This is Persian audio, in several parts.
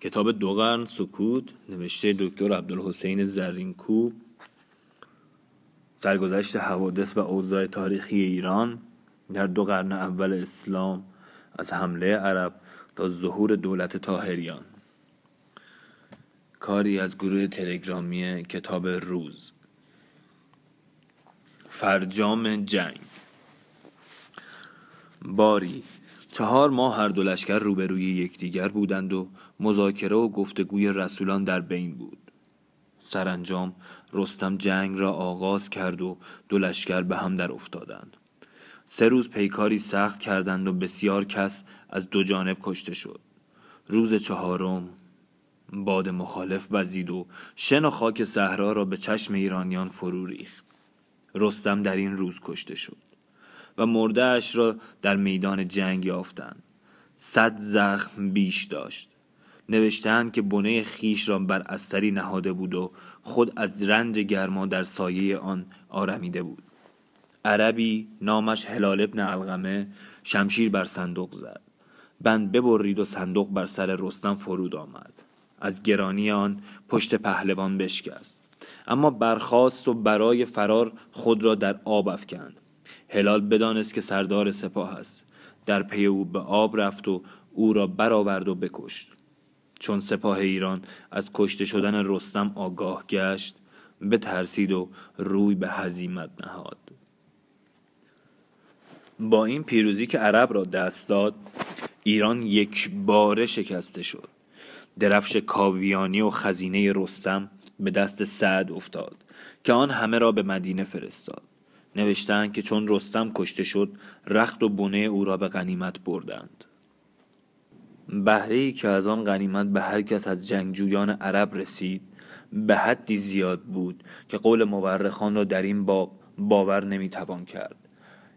کتاب دو قرن سکوت نوشته دکتر عبدالحسین زرینکوب سرگذشت حوادث و اوضاع تاریخی ایران در دو قرن اول اسلام از حمله عرب تا ظهور دولت تاهریان کاری از گروه تلگرامی کتاب روز. فرجام جنگ. باری. چهار ماه هر دو لشکر روبروی یکدیگر بودند و مذاکره و گفتگوی رسولان در بین بود. سرانجام رستم جنگ را آغاز کرد و دو لشکر به هم در افتادند. سه روز پیکاری سخت کردند و بسیار کس از دو جانب کشته شد. روز چهارم باد مخالف وزید و شن و خاک صحرا را به چشم ایرانیان فرو ریخت. رستم در این روز کشته شد. و مردهاش را در میدان جنگ یافتند. صد زخم بیش داشت. نوشتند که بنه خیش را بر استری نهاده بود و خود از رنج گرما در سایه آن آرمیده بود. عربی نامش هلال ابن علقمه شمشیر بر صندوق زد. بند ببرید و صندوق بر سر رستم فرود آمد. از گرانی آن پشت پهلوان بشکست. اما برخاست و برای فرار خود را در آب افکند. هلال بدانست که سردار سپاه است. در پی او به آب رفت و او را برآورد و بکشت. چون سپاه ایران از کشته شدن رستم آگاه گشت بترسید و روی به هزیمت نهاد. با این پیروزی که عرب را دست داد ایران یک باره شکسته شد. درفش کاویانی و خزینه رستم به دست سعد افتاد که آن همه را به مدینه فرستاد. نوشتند که چون رستم کشته شد رخت و بنه او را به غنیمت بردند. بهره ای که از آن غنیمت به هر کس از جنگجویان عرب رسید به حدی زیاد بود که قول مورخان را در این باب باور نمی‌توان کرد.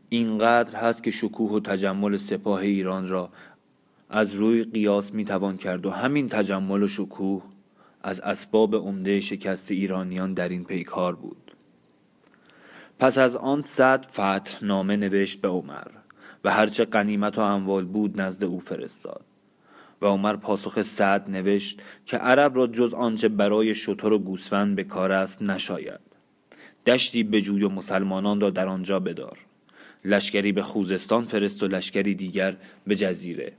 اینقدر هست که شکوه و تجمل سپاه ایران را از روی قیاس می‌توان کرد و همین تجمل و شکوه از اسباب عمده شکست ایرانیان در این پیکار بود. پس از آن صد فتح نامه نوشت به عمر و هرچه قنیمت و اموال بود نزد او فرستاد. و عمر پاسخ سعد نوشت که عرب را جز آنچه برای شتر و گوسفند به کار است نشاید. دشتی بجوی و مسلمانان را در آنجا بدار. لشکری به خوزستان فرست و لشکری دیگر به جزیره.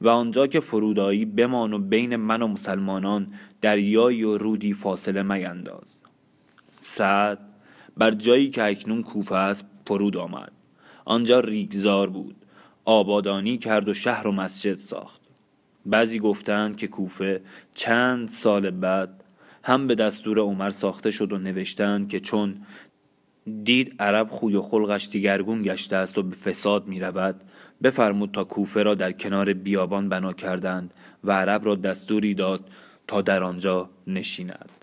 و آنجا که فرودایی بمان و بین من و مسلمانان دریایی و رودی فاصله مینداز. سعد بر جایی که اکنون کوفه است فرود آمد. آنجا ریگزار بود. آبادانی کرد و شهر و مسجد ساخت. بعضی گفتند که کوفه چند سال بعد هم به دستور عمر ساخته شد و نوشتند که چون دید عرب خوی و خلقش دیگرگون گشته است و به فساد می رود بفرمود تا کوفه را در کنار بیابان بنا کردند و عرب را دستوری داد تا در آنجا نشیند.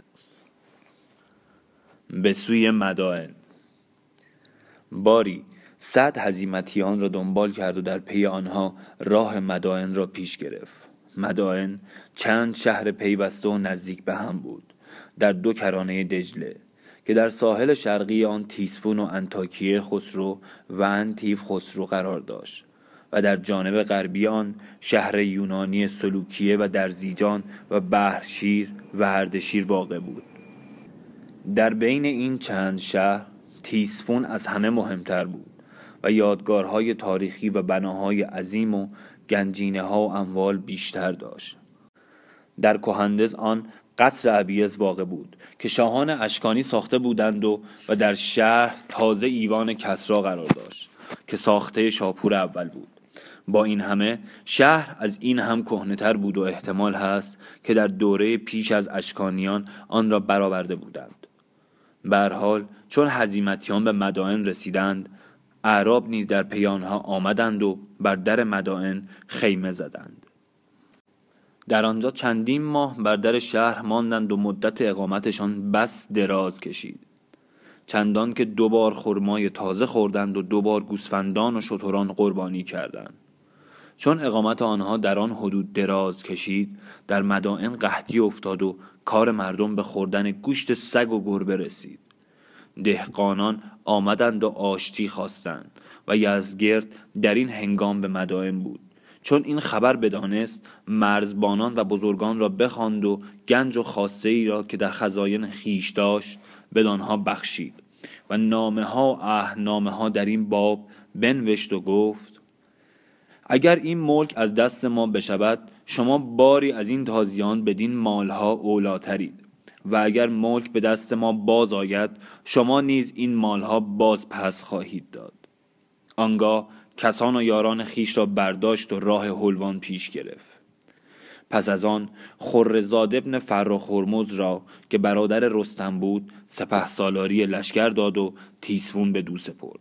به سوی مدائن. باری صد هزیمتیان را دنبال کرد و در پی آنها راه مدائن را پیش گرفت. مدائن چند شهر پیوسته و نزدیک به هم بود در دو کرانه دجله که در ساحل شرقی آن تیسفون و انتاکیه خسرو و انتیف خسرو قرار داشت و در جانب غربی آن شهر یونانی سلوکیه و درزیجان و بحرشیر و اردشیر واقع بود. در بین این چند شهر تیسفون از همه مهمتر بود و یادگارهای تاریخی و بناهای عظیم و گنجینه ها و اموال بیشتر داشت. در کهندز آن قصر عبیز واقع بود که شاهان اشکانی ساخته بودند و و در شهر تازه ایوان کسرا قرار داشت که ساخته شاپور اول بود. با این همه شهر از این هم کهنهتر بود و احتمال هست که در دوره پیش از اشکانیان آن را برآورده بودند. حال چون هزیمتیان به مدائن رسیدند اعراب نیز در پی آنها آمدند و بر در مدائن خیمه زدند. در آنجا چندین ماه بر در شهر ماندند و مدت اقامتشان بس دراز کشید. چندان که دو بار خرمای تازه خوردند و دو بار گوسفندان و شتران قربانی کردند. چون اقامت آنها در آن حدود دراز کشید در مدائن قحطی افتاد و کار مردم به خوردن گوشت سگ و گربه رسید. دهقانان آمدند و آشتی خواستند و یزگرد در این هنگام به مدائن بود. چون این خبر بدانست مرزبانان و بزرگان را بخواند و گنج و خاصه ای را که در خزاین خیش داشت بدانها بخشید. و نامه ها نامه ها در این باب بنوشت و گفت اگر این ملک از دست ما بشود شما باری از این تازیان بدین مالها اولاترید و اگر ملک به دست ما باز آید شما نیز این مالها باز پس خواهید داد. آنگاه کسان و یاران خیش را برداشت و راه حلوان پیش گرفت. پس از آن خرزاد ابن فرخ را که برادر رستم بود سپه سالاری لشکر داد و تیسفون به دو سپرد.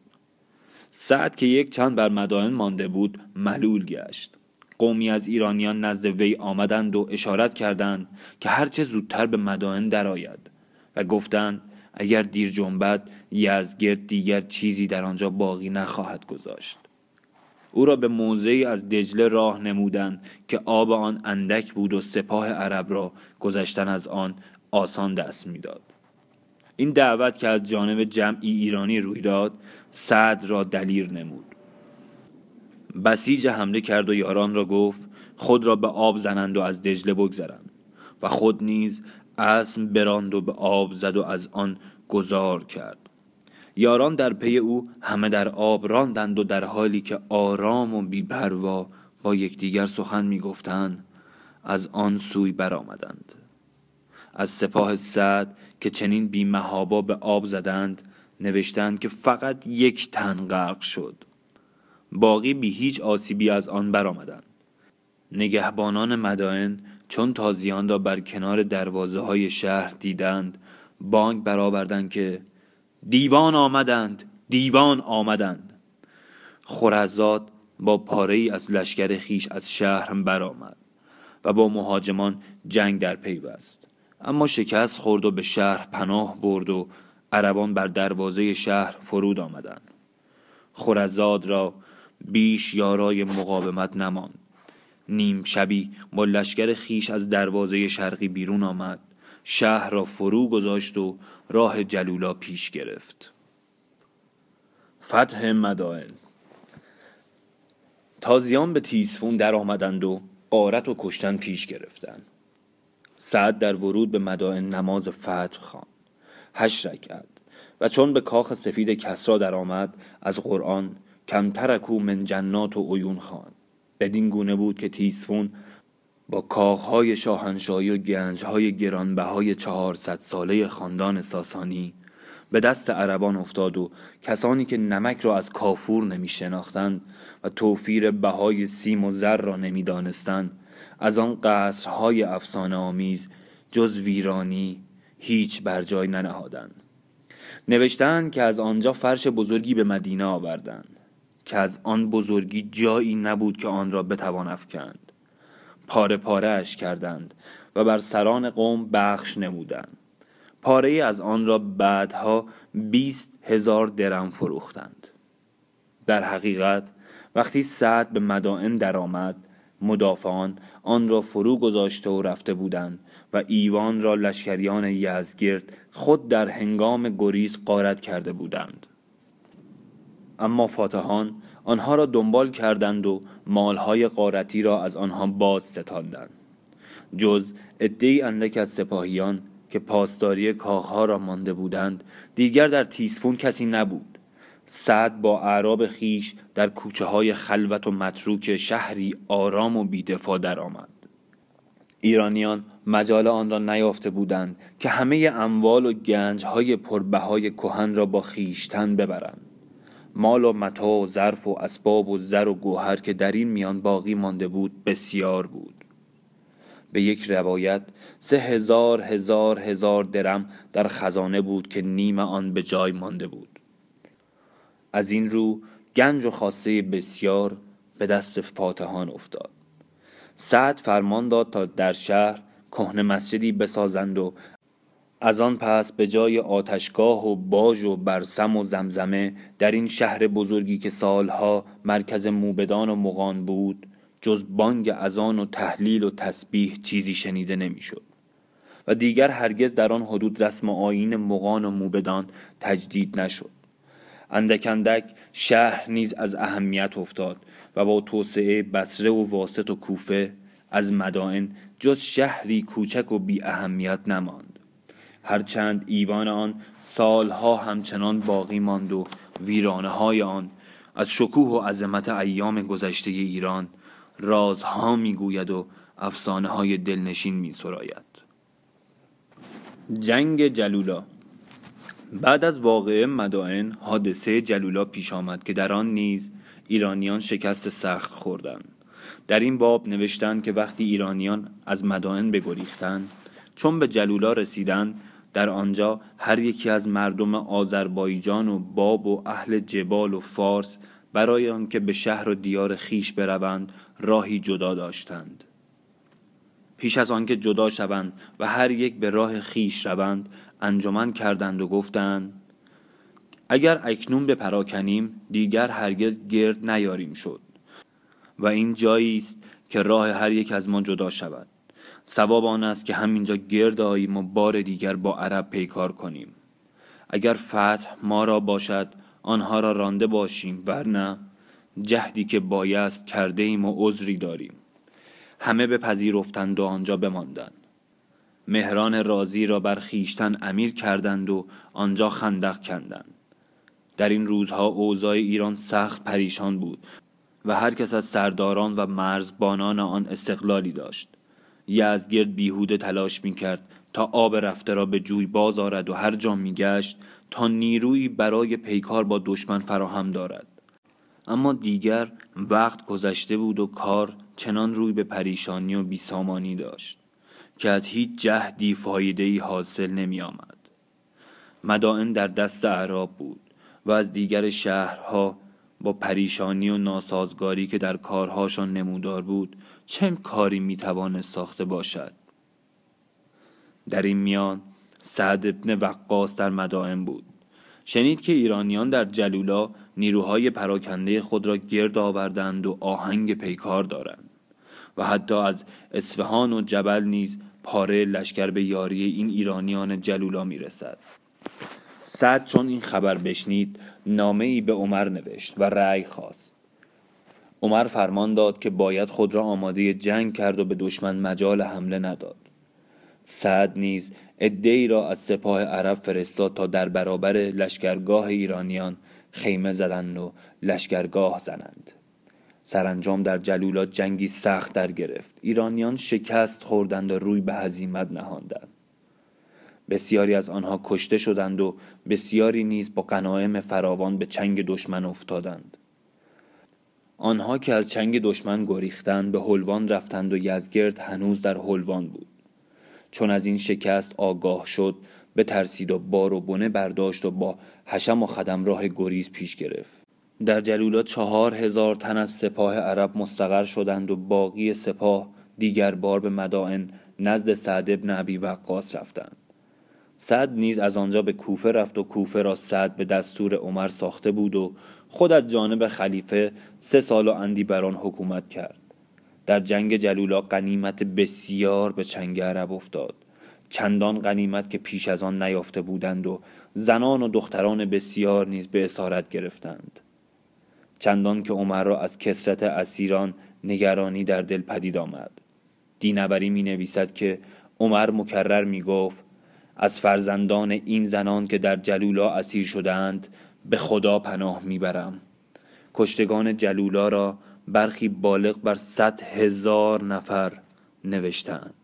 سعد که یک چند بر مدائن مانده بود ملول گشت. قومی از ایرانیان نزد وی آمدند و اشارت کردند که هرچه زودتر به مدائن درآید و گفتند اگر دیر جنبد یزگرد دیگر چیزی در آنجا باقی نخواهد گذاشت. او را به موضعی از دجله راه نمودند که آب آن اندک بود و سپاه عرب را گذشتن از آن آسان دست می‌داد. این دعوت که از جانب جمعی ایرانی روی داد سعد را دلیر نمود. بسیج حمله کرد و یاران را گفت خود را به آب زنند و از دجله بگذرند. و خود نیز اسم براند و به آب زد و از آن گذار کرد. یاران در پی او همه در آب راندند و در حالی که آرام و بیپروا با یکدیگر سخن می‌گفتند از آن سوی برآمدند. از سپاه سعد که چنین بیمهابا به آب زدند نوشتند که فقط یک تن غرق شد. باقی بی هیچ آسیبی از آن برآمدند. نگهبانان مدائن چون تازیان را بر کنار دروازه های شهر دیدند بانگ برآوردند که دیوان آمدند دیوان آمدند. خورزاد با پاره ای از لشکر خیش از شهر برآمد و با مهاجمان جنگ در پیوست اما شکست خورد و به شهر پناه برد و عربان بر دروازه شهر فرود آمدند. خورزاد را بیش یارای مقاومت نماند. نیم شبی با لشکر خیش از دروازه شرقی بیرون آمد شهر را فرو گذاشت و راه جلولا پیش گرفت. فتح مدائن. تازیان به تیزفون در آمدند و قارت و کشتن پیش گرفتند. سعد در ورود به مدائن نماز فتح خواند. هشت رکعت و چون به کاخ سفید کسرا در آمد از قرآن کم ترکو من جنات و عیون خان. بدین گونه بود که تیسفون با کاخهای شاهنشاهی و گنجهای گرانبهای چهارصد ساله خاندان ساسانی به دست عربان افتاد و کسانی که نمک را از کافور نمی شناختند و توفیر بهای سیم و زر را نمی دانستند از آن قصرهای افسانه آمیز جز ویرانی هیچ بر جای ننهادند. نوشتند که از آنجا فرش بزرگی به مدینه آوردند. که از آن بزرگی جایی نبود که آن را بتوان افکند. پاره پاره اش کردند و بر سران قوم بخش نمودند. پاره ای از آن را بعدها بیست هزار درم فروختند. در حقیقت وقتی سعد به مدائن درآمد مدافعان آن را فرو گذاشته و رفته بودند و ایوان را لشکریان یزگرد خود در هنگام گریز قارت کرده بودند. اما فاتحان آنها را دنبال کردند و مالهای قارتی را از آنها باز ستاندند. جز عدهای اندک از سپاهیان که پاسداری کاخها را مانده بودند دیگر در تیسفون کسی نبود. سعد با اعراب خیش در کوچه های خلوت و متروک شهری آرام و بیدفاع درآمد. ایرانیان مجال آن را نیافته بودند که همه اموال و گنج های پربهای کهن را با خیشتن ببرند. مال و متا و ظرف و اسباب و زر و گوهر که در این میان باقی مانده بود بسیار بود. به یک روایت سه هزار هزار هزار درم در خزانه بود که نیم آن به جای مانده بود. از این رو گنج و خاصه بسیار به دست فاتحان افتاد. سعد فرمان داد تا در شهر کهنه مسجدی بسازند و از آن پس به جای آتشگاه و باج و برسم و زمزمه در این شهر بزرگی که سالها مرکز موبدان و مغان بود جز بانگ اذان و تحلیل و تسبیح چیزی شنیده نمی‌شد. و دیگر هرگز در آن حدود رسم آیین مغان و موبدان تجدید نشد. اندک اندک شهر نیز از اهمیت افتاد و با توسعه بسره و واسط و کوفه از مدائن جز شهری کوچک و بی اهمیت نماند. هرچند ایوان آن سالها همچنان باقی ماند و ویرانه های آن از شکوه و عظمت ایام گذشته ایران رازها می‌گوید و افسانه های دلنشین می سراید. جنگ جلولا بعد از واقعه مدائن حادثه جلولا پیش آمد که در آن نیز ایرانیان شکست سخت خوردند در این باب نوشتند که وقتی ایرانیان از مدائن بگریختند چون به جلولا رسیدند در آنجا هر یکی از مردم آذربایجان و باب و اهل جبال و فارس برای آنکه به شهر و دیار خیش بروند راهی جدا داشتند. پیش از آنکه جدا شوند و هر یک به راه خیش روند انجمن کردند و گفتند اگر اکنون به پراکنیم دیگر هرگز گرد نیاریم شد. و این جایی است که راه هر یک از ما جدا شود. سواب آن است که همینجا گرد آییم و بار دیگر با عرب پیکار کنیم. اگر فتح ما را باشد آنها را رانده باشیم ورنه جهدی که بایست کرده ایم و عذری داریم. همه بپذیرفتند و آنجا بماندند. مهران رازی را بر خیشتن امیر کردند و آنجا خندق کندند. در این روزها اوضاع ایران سخت پریشان بود و هر کس از سرداران و مرزبانان آن استقلالی داشت. یزگرد بیهوده تلاش می کرد تا آب رفته را به جوی باز آرد و هر جا می گشت تا نیروی برای پیکار با دشمن فراهم دارد. اما دیگر وقت گذشته بود و کار چنان روی به پریشانی و بیسامانی داشت که از هیچ جهدی فایدهی حاصل نمی آمد مدائن در دست اعراب بود و از دیگر شهرها با پریشانی و ناسازگاری که در کارهاشان نمودار بود چه کاری می‌توانست ساخته باشد؟ در این میان سعد ابن وقاص در مدائن بود. شنید که ایرانیان در جلولا نیروهای پراکنده خود را گرد آوردند و آهنگ پیکار دارند و حتی از اصفهان و جبل نیز پاره لشکر به یاری این ایرانیان جلولا می‌رسد. سعد چون این خبر بشنید نامه ای به عمر نوشت و رأی خواست. عمر فرمان داد که باید خود را آماده جنگ کرد و به دشمن مجال حمله نداد. سعد نیز ای را از سپاه عرب فرستاد تا در برابر لشکرگاه ایرانیان خیمه زدند و لشکرگاه زنند. سرانجام در جلولا جنگی سخت در گرفت. ایرانیان شکست خوردند و روی به هزیمت نهاندند. بسیاری از آنها کشته شدند و بسیاری نیز با غنایم فراوان به چنگ دشمن افتادند. آنها که از چنگ دشمن گریختند به هلوان رفتند و یزگرد هنوز در هلوان بود. چون از این شکست آگاه شد به ترسید و بار و بنه برداشت و با حشم و خدم راه گریز پیش گرفت. در جلولا چهار هزار تن از سپاه عرب مستقر شدند و باقی سپاه دیگر بار به مدائن نزد سعد ابن عبی وقاص رفتند. سعد نیز از آنجا به کوفه رفت و کوفه را سعد به دستور عمر ساخته بود و خود از جانب خلیفه سه سال و اندی بر آن حکومت کرد. در جنگ جلولا قنیمت بسیار به چنگ عرب افتاد. چندان قنیمت که پیش از آن نیافته بودند و زنان و دختران بسیار نیز به اسارت گرفتند. چندان که عمر را از کسرت اسیران نگرانی در دل پدید آمد. دینبری می نویسد که عمر مکرر می گفت از فرزندان این زنان که در جلولا اسیر شدند به خدا پناه می‌برم. کشتگان جلولا را برخی بالغ بر صد هزار نفر نوشتند.